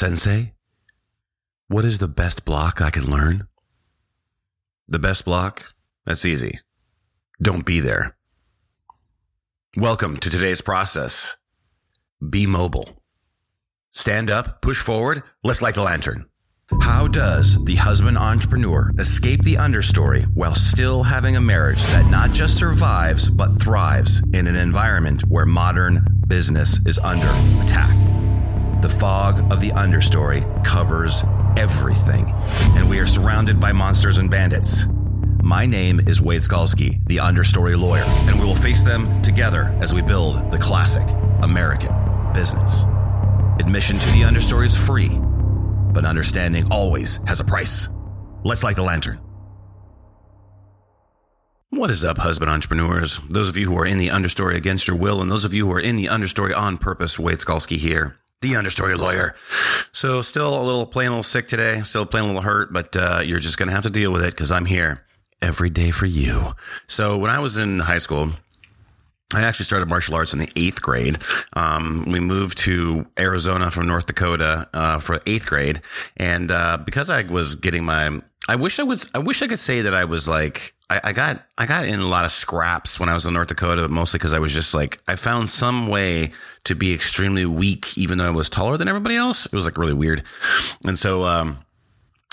Sensei, what is the best block I can learn? The best block? That's easy. Don't be there. Welcome to today's process. Be mobile. Stand up, push forward, let's light the lantern. How does the husband entrepreneur escape the understory while still having a marriage that not just survives, but thrives in an environment where modern business is under attack? The fog of the understory covers everything, and we are surrounded by monsters and bandits. My name is Wade Skalski, the understory lawyer, and we will face them together as we build the classic American business. Admission to the understory is free but understanding always has a price. Let's light the lantern. What is up, husband entrepreneurs? Those of you who are in the understory against your will, and those of you who are in the understory on purpose, Wade Skalski here, the understory lawyer. So, still a little playing a little sick today, still playing a little hurt, but uh, you're just to have to deal with it because I'm here every day for you. So, when I was in high school, I actually started martial arts in the eighth grade. Um, we moved to Arizona from North Dakota uh, for eighth grade, and uh, because I was getting my, I wish I was, I wish I could say that I was like, I, got, I got in a lot of scraps when I was in North Dakota, mostly because I was just like, I found some way to be extremely weak, even though I was taller than everybody else. It was like really weird, and so. Um,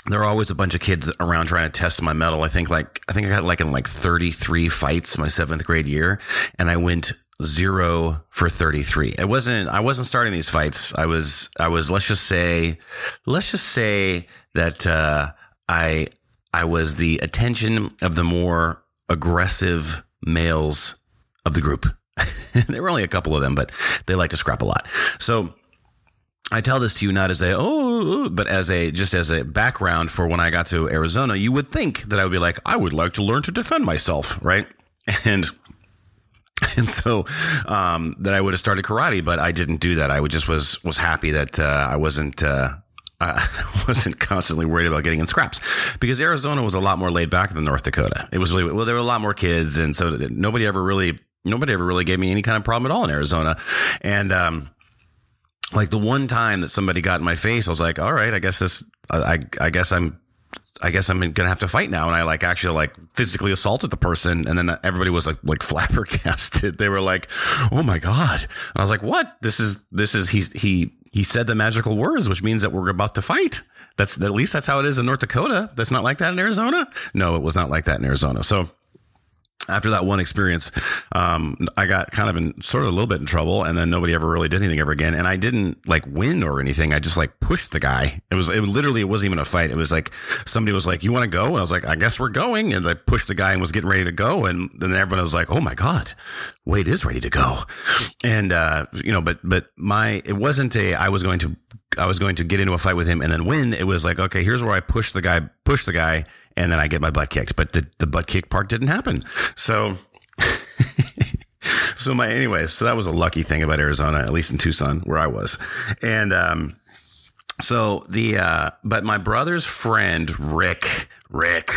there were always a bunch of kids around trying to test my mettle. I think like I think I got like in like 33 fights my seventh grade year, and I went zero for 33. It wasn't I wasn't starting these fights. I was I was let's just say let's just say that uh, I I was the attention of the more aggressive males of the group. there were only a couple of them, but they like to scrap a lot. So I tell this to you not as a oh, but as a just as a background for when I got to Arizona. You would think that I would be like, I would like to learn to defend myself, right? And and so um, that I would have started karate, but I didn't do that. I just was was happy that uh, I wasn't. Uh, I wasn't constantly worried about getting in scraps because Arizona was a lot more laid back than North Dakota. It was really well. There were a lot more kids, and so nobody ever really nobody ever really gave me any kind of problem at all in Arizona. And um, like the one time that somebody got in my face, I was like, all right, I guess this, I, I guess I'm, I guess I'm gonna have to fight now. And I like actually like physically assaulted the person. And then everybody was like, like flabbergasted. They were like, Oh my God. And I was like, what? This is, this is, he's, he, he said the magical words, which means that we're about to fight. That's at least that's how it is in North Dakota. That's not like that in Arizona. No, it was not like that in Arizona. So after that one experience, um, I got kind of in sort of a little bit in trouble and then nobody ever really did anything ever again. And I didn't like win or anything. I just like pushed the guy. It was, it literally, it wasn't even a fight. It was like somebody was like, you want to go? And I was like, I guess we're going. And I pushed the guy and was getting ready to go. And then everyone was like, Oh my God, Wade is ready to go. And, uh, you know, but, but my, it wasn't a, I was going to I was going to get into a fight with him and then win. It was like, okay, here's where I push the guy, push the guy, and then I get my butt kicked. But the, the butt kick part didn't happen. So, so my, anyways, so that was a lucky thing about Arizona, at least in Tucson, where I was. And, um, so the, uh, but my brother's friend, Rick, Rick,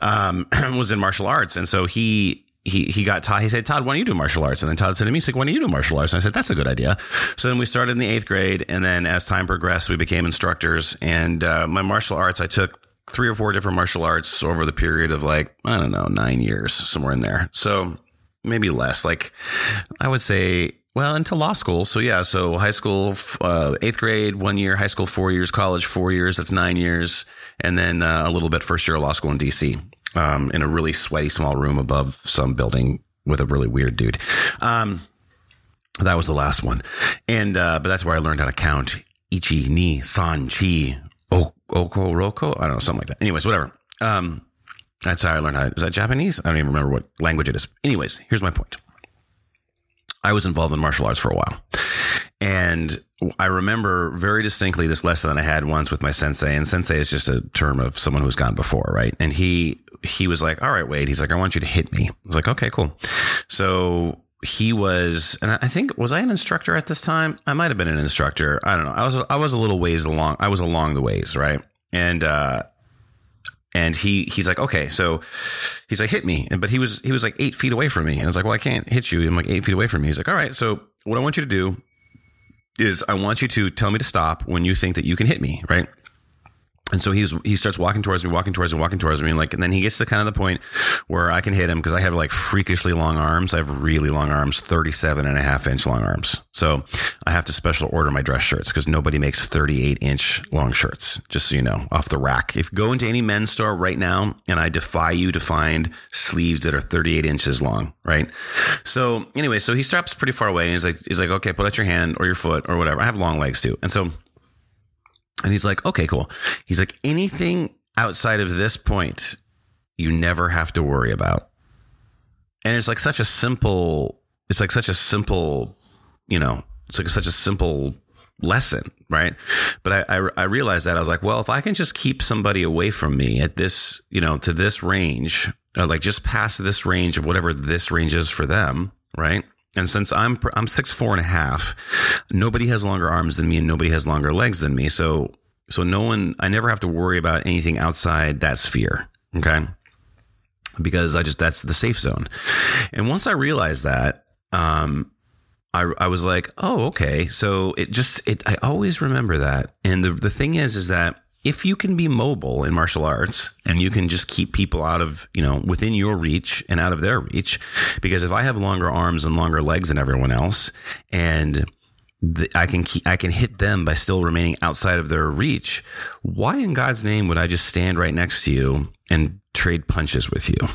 um, was in martial arts. And so he, he he got Todd. He said, "Todd, why don't you do martial arts?" And then Todd said to me, "He's like, why don't you do martial arts?" And I said, "That's a good idea." So then we started in the eighth grade, and then as time progressed, we became instructors. And uh, my martial arts, I took three or four different martial arts over the period of like I don't know nine years, somewhere in there. So maybe less. Like I would say well, into law school. So yeah, so high school, uh, eighth grade, one year, high school, four years, college, four years. That's nine years, and then uh, a little bit first year of law school in DC um, in a really sweaty small room above some building with a really weird dude. Um, that was the last one. And, uh, but that's where I learned how to count ichi, ni, san, chi, oko, roko. I don't know, something like that. Anyways, whatever. Um, that's how I learned how. Is that Japanese? I don't even remember what language it is. Anyways, here's my point. I was involved in martial arts for a while. And I remember very distinctly this lesson that I had once with my sensei, and sensei is just a term of someone who's gone before, right? And he he was like, "All right, Wade." He's like, "I want you to hit me." I was like, "Okay, cool." So he was, and I think was I an instructor at this time? I might have been an instructor. I don't know. I was I was a little ways along. I was along the ways, right? And uh, and he he's like, okay, so he's like, hit me, but he was he was like eight feet away from me, and I was like, well, I can't hit you. I'm like eight feet away from me. He's like, all right, so what I want you to do is I want you to tell me to stop when you think that you can hit me, right? And so he's he starts walking towards me, walking towards me, walking towards me, and like, and then he gets to kind of the point where I can hit him because I have like freakishly long arms. I have really long arms, 37 and a half inch long arms. So I have to special order my dress shirts because nobody makes 38 inch long shirts. Just so you know, off the rack. If go into any men's store right now, and I defy you to find sleeves that are 38 inches long, right? So anyway, so he stops pretty far away and he's like, he's like, okay, put out your hand or your foot or whatever. I have long legs too, and so and he's like, okay, cool. He's like, anything outside of this point, you never have to worry about. And it's like such a simple, it's like such a simple, you know, it's like such a simple lesson, right? But I, I, I realized that I was like, well, if I can just keep somebody away from me at this, you know, to this range, uh, like just past this range of whatever this range is for them, right? And since I'm I'm six four and a half, nobody has longer arms than me, and nobody has longer legs than me. So so no one, I never have to worry about anything outside that sphere. Okay, because I just that's the safe zone. And once I realized that, um, I I was like, oh okay. So it just it I always remember that. And the the thing is, is that if you can be mobile in martial arts and you can just keep people out of, you know, within your reach and out of their reach, because if I have longer arms and longer legs than everyone else and the, I can keep, I can hit them by still remaining outside of their reach. Why in God's name would I just stand right next to you and trade punches with you?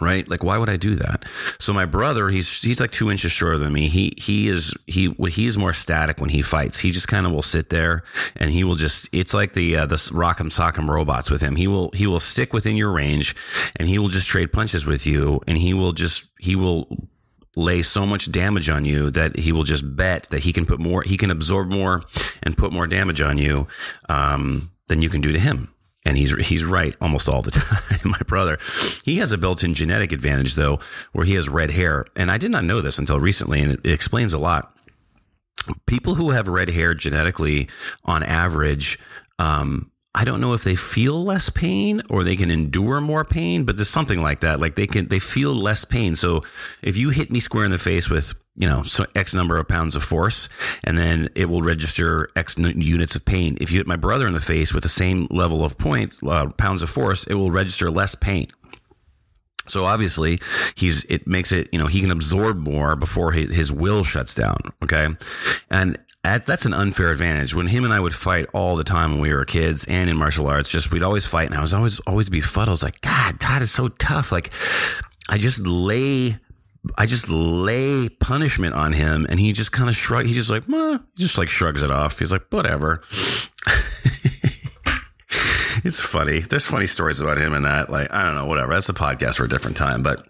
Right? Like, why would I do that? So my brother, he's he's like two inches shorter than me. He he is he he is more static when he fights. He just kind of will sit there and he will just. It's like the uh, the Rock'em Sock'em robots with him. He will he will stick within your range, and he will just trade punches with you, and he will just he will lay so much damage on you that he will just bet that he can put more he can absorb more and put more damage on you um, than you can do to him and he's he's right almost all the time. My brother, he has a built-in genetic advantage though, where he has red hair, and I did not know this until recently, and it, it explains a lot. People who have red hair genetically, on average, um, I don't know if they feel less pain or they can endure more pain, but there's something like that. Like they can, they feel less pain. So if you hit me square in the face with, you know, so X number of pounds of force, and then it will register X units of pain. If you hit my brother in the face with the same level of points, uh, pounds of force, it will register less pain. So obviously, he's it makes it you know he can absorb more before his, his will shuts down. Okay, and that's an unfair advantage. When him and I would fight all the time when we were kids and in martial arts, just we'd always fight, and I was always always befuddled. I was like, God, Todd is so tough. Like, I just lay, I just lay punishment on him, and he just kind of shrug. He's just like, he just like shrugs it off. He's like, whatever. it's funny. There's funny stories about him and that. Like, I don't know, whatever. That's a podcast for a different time, but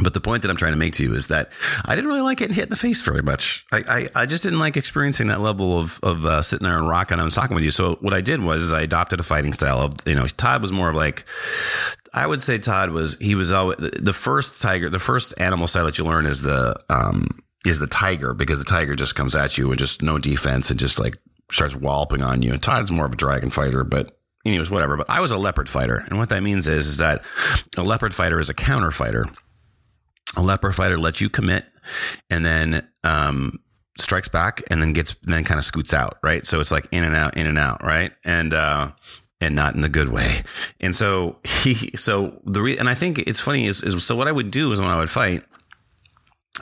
but the point that I'm trying to make to you is that I didn't really like getting hit in the face very much. I, I, I just didn't like experiencing that level of, of uh, sitting there and rocking and talking with you. So what I did was I adopted a fighting style of, you know, Todd was more of like, I would say Todd was, he was always the first tiger, the first animal style that you learn is the, um, is the tiger because the tiger just comes at you and just no defense and just like starts walloping on you. And Todd's more of a dragon fighter, but anyways, whatever. But I was a leopard fighter. And what that means is, is that a leopard fighter is a counter fighter a leopard fighter lets you commit and then um, strikes back and then gets then kind of scoots out, right? So it's like in and out, in and out, right? And uh, and not in the good way. And so he, so the re- and I think it's funny is, is so what I would do is when I would fight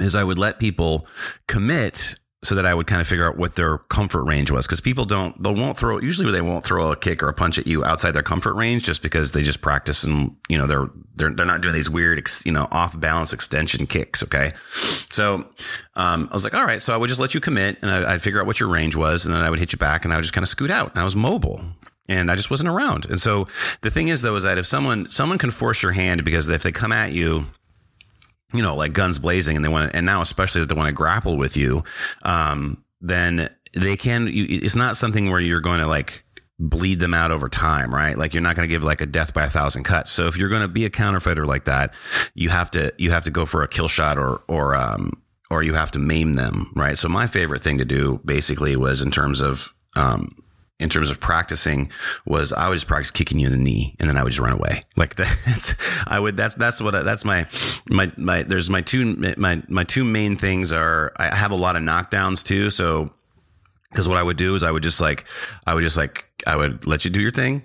is I would let people commit so that I would kind of figure out what their comfort range was. Cause people don't, they won't throw, usually they won't throw a kick or a punch at you outside their comfort range just because they just practice and, you know, they're, they're, they're not doing these weird, you know, off balance extension kicks. Okay. So, um, I was like, all right. So I would just let you commit and I, would figure out what your range was. And then I would hit you back and I would just kind of scoot out and I was mobile and I just wasn't around. And so the thing is though, is that if someone, someone can force your hand because if they come at you, you know, like guns blazing and they want to, and now especially that they want to grapple with you, um, then they can, you, it's not something where you're going to like, bleed them out over time, right? Like you're not going to give like a death by a thousand cuts. So if you're going to be a counter fighter like that, you have to you have to go for a kill shot or or um or you have to maim them, right? So my favorite thing to do basically was in terms of um in terms of practicing was I would just practice kicking you in the knee and then I would just run away. Like that's, I would, that's, that's what, I, that's my, my, my, there's my two, my, my two main things are I have a lot of knockdowns too. So, cause what I would do is I would just like, I would just like, I would let you do your thing.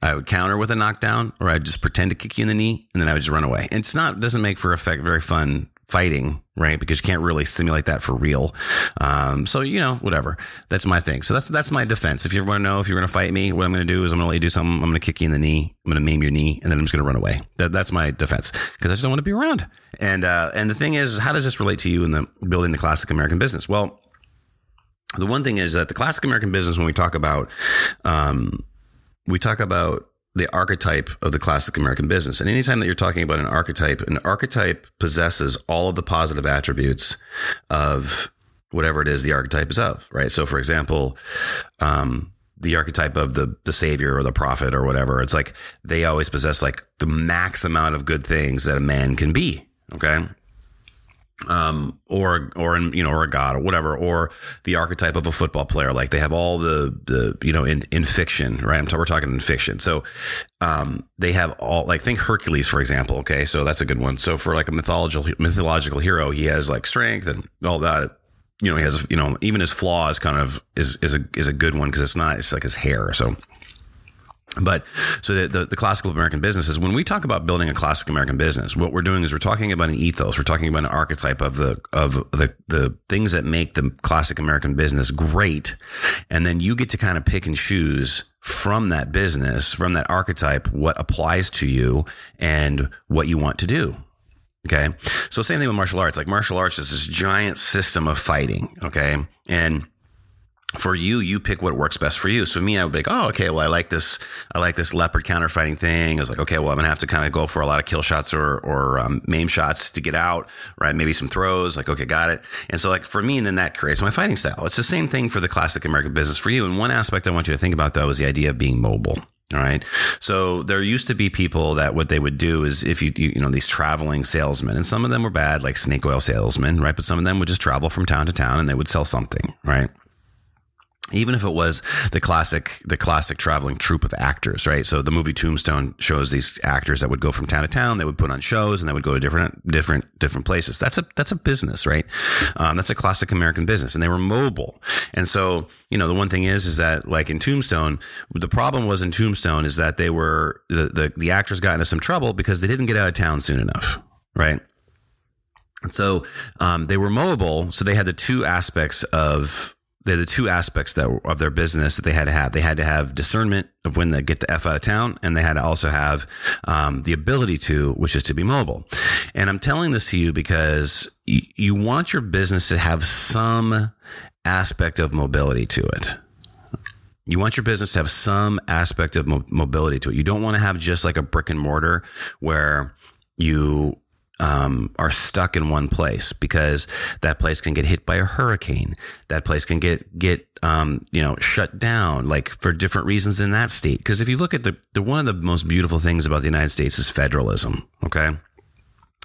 I would counter with a knockdown or I'd just pretend to kick you in the knee and then I would just run away. And it's not, doesn't make for effect very fun fighting, right? Because you can't really simulate that for real. Um, so you know, whatever. That's my thing. So that's that's my defense. If you ever want to know if you're going to fight me, what I'm going to do is I'm going to let you do something. I'm going to kick you in the knee. I'm going to maim your knee, and then I'm just going to run away. That, that's my defense because I just don't want to be around. And uh, and the thing is, how does this relate to you in the building the classic American business? Well. The one thing is that the classic American business, when we talk about, um, we talk about the archetype of the classic American business. And anytime that you're talking about an archetype, an archetype possesses all of the positive attributes of whatever it is the archetype is of, right? So, for example, um, the archetype of the the savior or the prophet or whatever, it's like they always possess like the max amount of good things that a man can be. Okay um, or or in, you know, or a god or whatever, or the archetype of a football player. Like they have all the the you know in in fiction, right? I'm t- we're talking in fiction, so um, they have all like think Hercules for example. Okay, so that's a good one. So for like a mythological mythological hero, he has like strength and all that. You know, he has you know even his flaws kind of is is a is a good one because it's not it's like his hair. So but so the, the, the, classical American business is when we talk about building a classic American business, what we're doing is we're talking about an ethos. We're talking about an archetype of the, of the, the things that make the classic American business great. And then you get to kind of pick and choose from that business, from that archetype, what applies to you and what you want to do. Okay. So same thing with martial arts. Like martial arts is this giant system of fighting. Okay. And for you, you pick what works best for you. So me, I would be like, oh, okay, well, I like this, I like this leopard counterfighting thing. I was like, okay, well, I'm gonna have to kind of go for a lot of kill shots or or um, maim shots to get out, right? Maybe some throws. Like, okay, got it. And so, like for me, and then that creates my fighting style. It's the same thing for the classic American business for you. And one aspect I want you to think about though is the idea of being mobile. All right. So there used to be people that what they would do is if you, you, you know, these traveling salesmen and some of them were bad, like snake oil salesmen, right? But some of them would just travel from town to town and they would sell something, right? Even if it was the classic the classic traveling troupe of actors right? So the movie tombstone shows these actors that would go from town to town they would put on shows and they would go to different different different places. That's a that's a business right? Um, that's a classic american business and they were mobile. And so you know the one thing is is that like in tombstone the problem was in tombstone is that they were the the, the actors got into some trouble because they didn't get out of town soon enough right? And so um, they were mobile so they had the two aspects of they're the two aspects that of their business that they had to have. They had to have discernment of when to get the f out of town, and they had to also have um, the ability to, which is to be mobile. And I'm telling this to you because you, you want your business to have some aspect of mobility to it. You want your business to have some aspect of mo- mobility to it. You don't want to have just like a brick and mortar where you um, are stuck in one place because that place can get hit by a hurricane. That place can get get um, you know shut down, like for different reasons in that state. Because if you look at the, the one of the most beautiful things about the United States is federalism. Okay.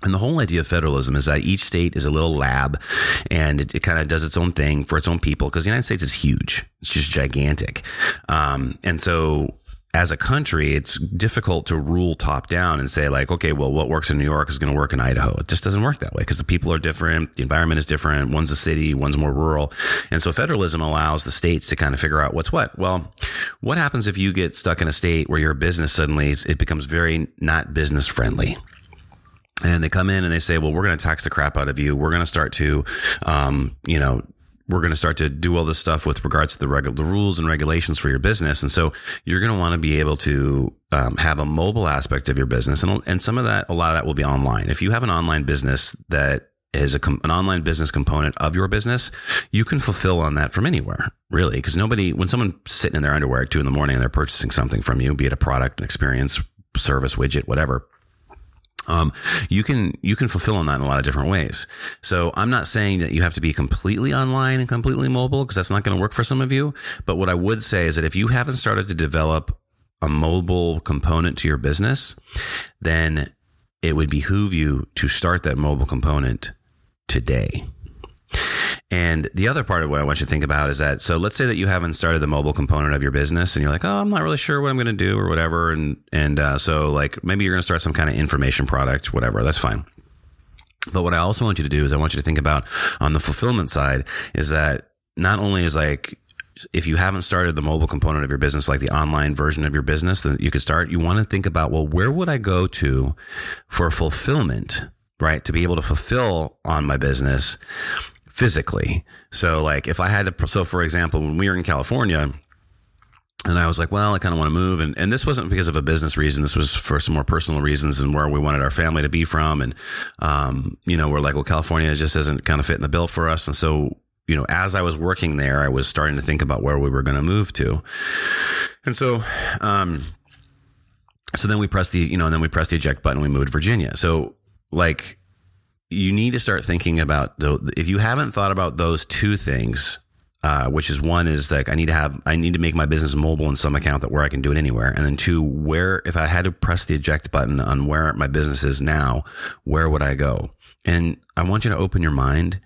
And the whole idea of federalism is that each state is a little lab and it, it kind of does its own thing for its own people because the United States is huge. It's just gigantic. Um, and so as a country, it's difficult to rule top down and say like, okay, well, what works in New York is going to work in Idaho. It just doesn't work that way because the people are different. The environment is different. One's a city, one's more rural. And so federalism allows the states to kind of figure out what's what. Well, what happens if you get stuck in a state where your business suddenly, it becomes very not business friendly? and they come in and they say, well, we're going to tax the crap out of you. We're going to start to, um, you know, we're going to start to do all this stuff with regards to the regular the rules and regulations for your business. And so you're going to want to be able to um, have a mobile aspect of your business. And, and some of that, a lot of that will be online. If you have an online business that is a, an online business component of your business, you can fulfill on that from anywhere, really. Because nobody, when someone's sitting in their underwear at two in the morning and they're purchasing something from you, be it a product, an experience, service, widget, whatever, um, you can you can fulfill on that in a lot of different ways. So I'm not saying that you have to be completely online and completely mobile because that's not going to work for some of you. But what I would say is that if you haven't started to develop a mobile component to your business, then it would behoove you to start that mobile component today. And the other part of what I want you to think about is that so let's say that you haven't started the mobile component of your business and you're like, oh, I'm not really sure what I'm going to do or whatever. And and uh, so like maybe you're going to start some kind of information product, whatever. That's fine. But what I also want you to do is I want you to think about on the fulfillment side is that not only is like if you haven't started the mobile component of your business, like the online version of your business that you could start, you want to think about, well, where would I go to for fulfillment, right? To be able to fulfill on my business physically. So like if I had to, so for example, when we were in California, and I was like, well, I kind of want to move. And, and this wasn't because of a business reason. This was for some more personal reasons and where we wanted our family to be from. And, um, you know, we're like, well, California just isn't kind of fitting the bill for us. And so, you know, as I was working there, I was starting to think about where we were going to move to. And so, um, so then we pressed the, you know, and then we pressed the eject button. We moved to Virginia. So like, you need to start thinking about the, if you haven't thought about those two things, uh, which is one is like I need to have I need to make my business mobile in some account that where I can do it anywhere, and then two, where if I had to press the eject button on where my business is now, where would I go? And I want you to open your mind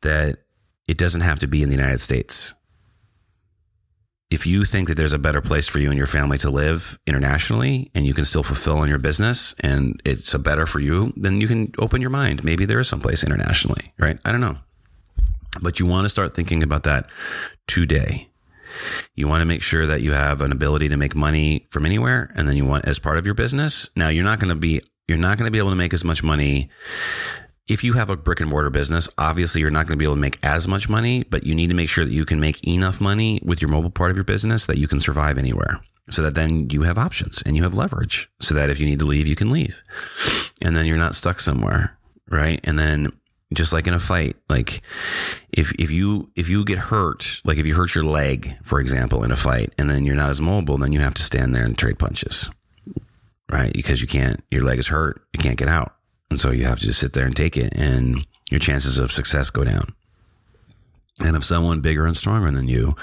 that it doesn't have to be in the United States. If you think that there's a better place for you and your family to live internationally and you can still fulfill in your business and it's a better for you, then you can open your mind. Maybe there is some place internationally, right? I don't know. But you want to start thinking about that today. You want to make sure that you have an ability to make money from anywhere. And then you want as part of your business. Now you're not going to be, you're not going to be able to make as much money if you have a brick and mortar business, obviously you're not going to be able to make as much money, but you need to make sure that you can make enough money with your mobile part of your business that you can survive anywhere. So that then you have options and you have leverage so that if you need to leave, you can leave. And then you're not stuck somewhere. Right. And then just like in a fight, like if, if you, if you get hurt, like if you hurt your leg, for example, in a fight and then you're not as mobile, then you have to stand there and trade punches. Right. Because you can't, your leg is hurt. You can't get out. And so you have to just sit there and take it, and your chances of success go down. And if someone bigger and stronger than you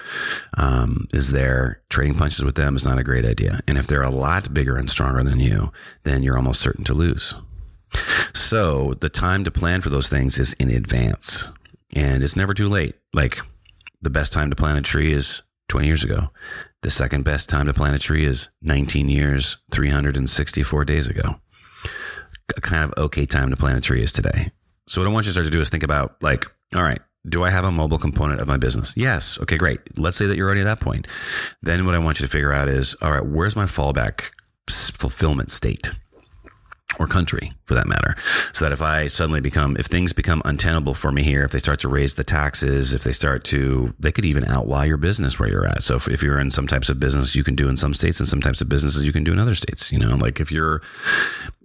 um, is there, trading punches with them is not a great idea. And if they're a lot bigger and stronger than you, then you're almost certain to lose. So the time to plan for those things is in advance, and it's never too late. Like the best time to plant a tree is 20 years ago. The second best time to plant a tree is 19 years, 364 days ago a kind of okay time to plant a tree is today. So what I want you to start to do is think about like, all right, do I have a mobile component of my business? Yes. Okay, great. Let's say that you're already at that point. Then what I want you to figure out is, all right, where's my fallback fulfillment state? Or country for that matter. So that if I suddenly become, if things become untenable for me here, if they start to raise the taxes, if they start to, they could even outlaw your business where you're at. So if, if you're in some types of business, you can do in some states and some types of businesses you can do in other states, you know, like if you're,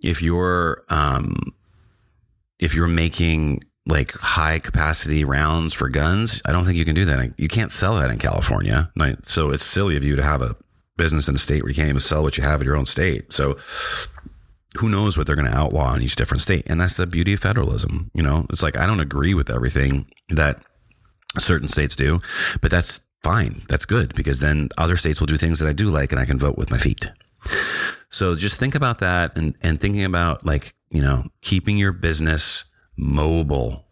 if you're, um, if you're making like high capacity rounds for guns, I don't think you can do that. You can't sell that in California. So it's silly of you to have a business in a state where you can't even sell what you have in your own state. So who knows what they're going to outlaw in each different state. And that's the beauty of federalism. You know, it's like, I don't agree with everything that certain states do, but that's fine. That's good because then other states will do things that I do like and I can vote with my feet. So just think about that and, and thinking about like, you know, keeping your business mobile.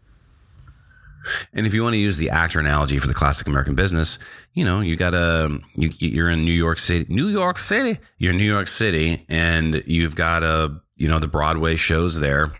And if you want to use the actor analogy for the classic American business, you know, you got a, you, you're in New York City, New York City, you're in New York City and you've got a, you know, the Broadway shows there.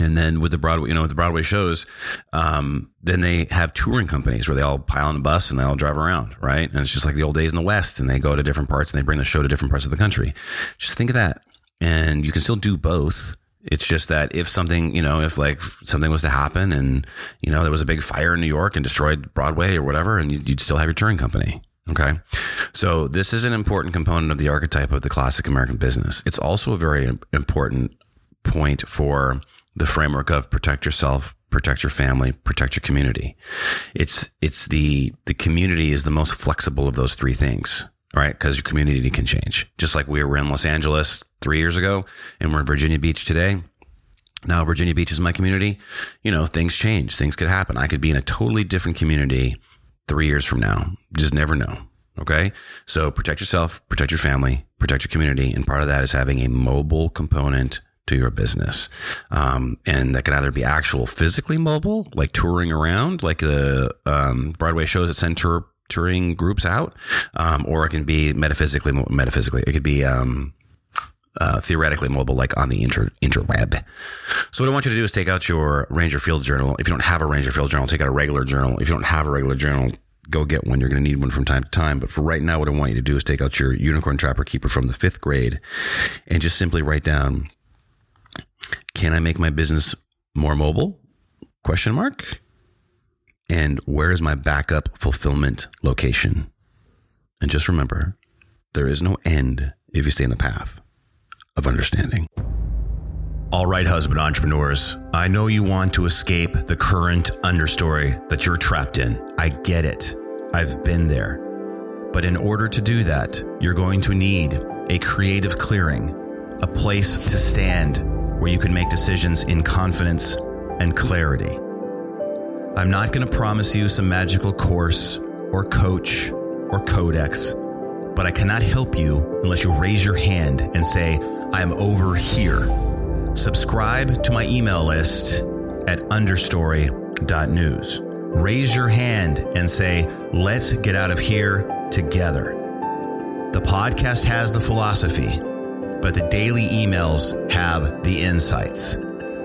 And then with the Broadway, you know, with the Broadway shows, um, then they have touring companies where they all pile on a bus and they all drive around, right? And it's just like the old days in the West and they go to different parts and they bring the show to different parts of the country. Just think of that. And you can still do both it's just that if something, you know, if like something was to happen and, you know, there was a big fire in New York and destroyed Broadway or whatever, and you'd still have your touring company. Okay. So this is an important component of the archetype of the classic American business. It's also a very important point for the framework of protect yourself, protect your family, protect your community. It's, it's the, the community is the most flexible of those three things right? Because your community can change. Just like we were in Los Angeles three years ago and we're in Virginia Beach today. Now Virginia Beach is my community. You know, things change. Things could happen. I could be in a totally different community three years from now. just never know. Okay. So protect yourself, protect your family, protect your community. And part of that is having a mobile component to your business. Um, and that can either be actual physically mobile, like touring around, like the um, Broadway shows that send tour, touring groups out, um, or it can be metaphysically, metaphysically, it could be, um, uh, theoretically mobile, like on the inter, interweb. So what I want you to do is take out your Ranger Field journal. If you don't have a Ranger Field journal, take out a regular journal. If you don't have a regular journal, go get one. You're going to need one from time to time. But for right now, what I want you to do is take out your Unicorn Trapper Keeper from the fifth grade and just simply write down, can I make my business more mobile? Question mark. And where is my backup fulfillment location? And just remember, there is no end if you stay in the path of understanding. All right, husband entrepreneurs, I know you want to escape the current understory that you're trapped in. I get it. I've been there. But in order to do that, you're going to need a creative clearing, a place to stand where you can make decisions in confidence and clarity. I'm not going to promise you some magical course or coach or codex, but I cannot help you unless you raise your hand and say, I'm over here. Subscribe to my email list at understory.news. Raise your hand and say, let's get out of here together. The podcast has the philosophy, but the daily emails have the insights.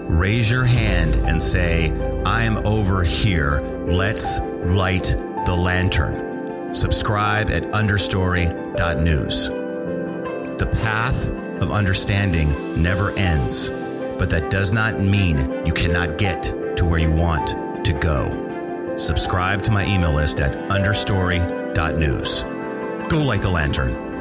Raise your hand and say, I'm over here. Let's light the lantern. Subscribe at understory.news. The path of understanding never ends, but that does not mean you cannot get to where you want to go. Subscribe to my email list at understory.news. Go light the lantern.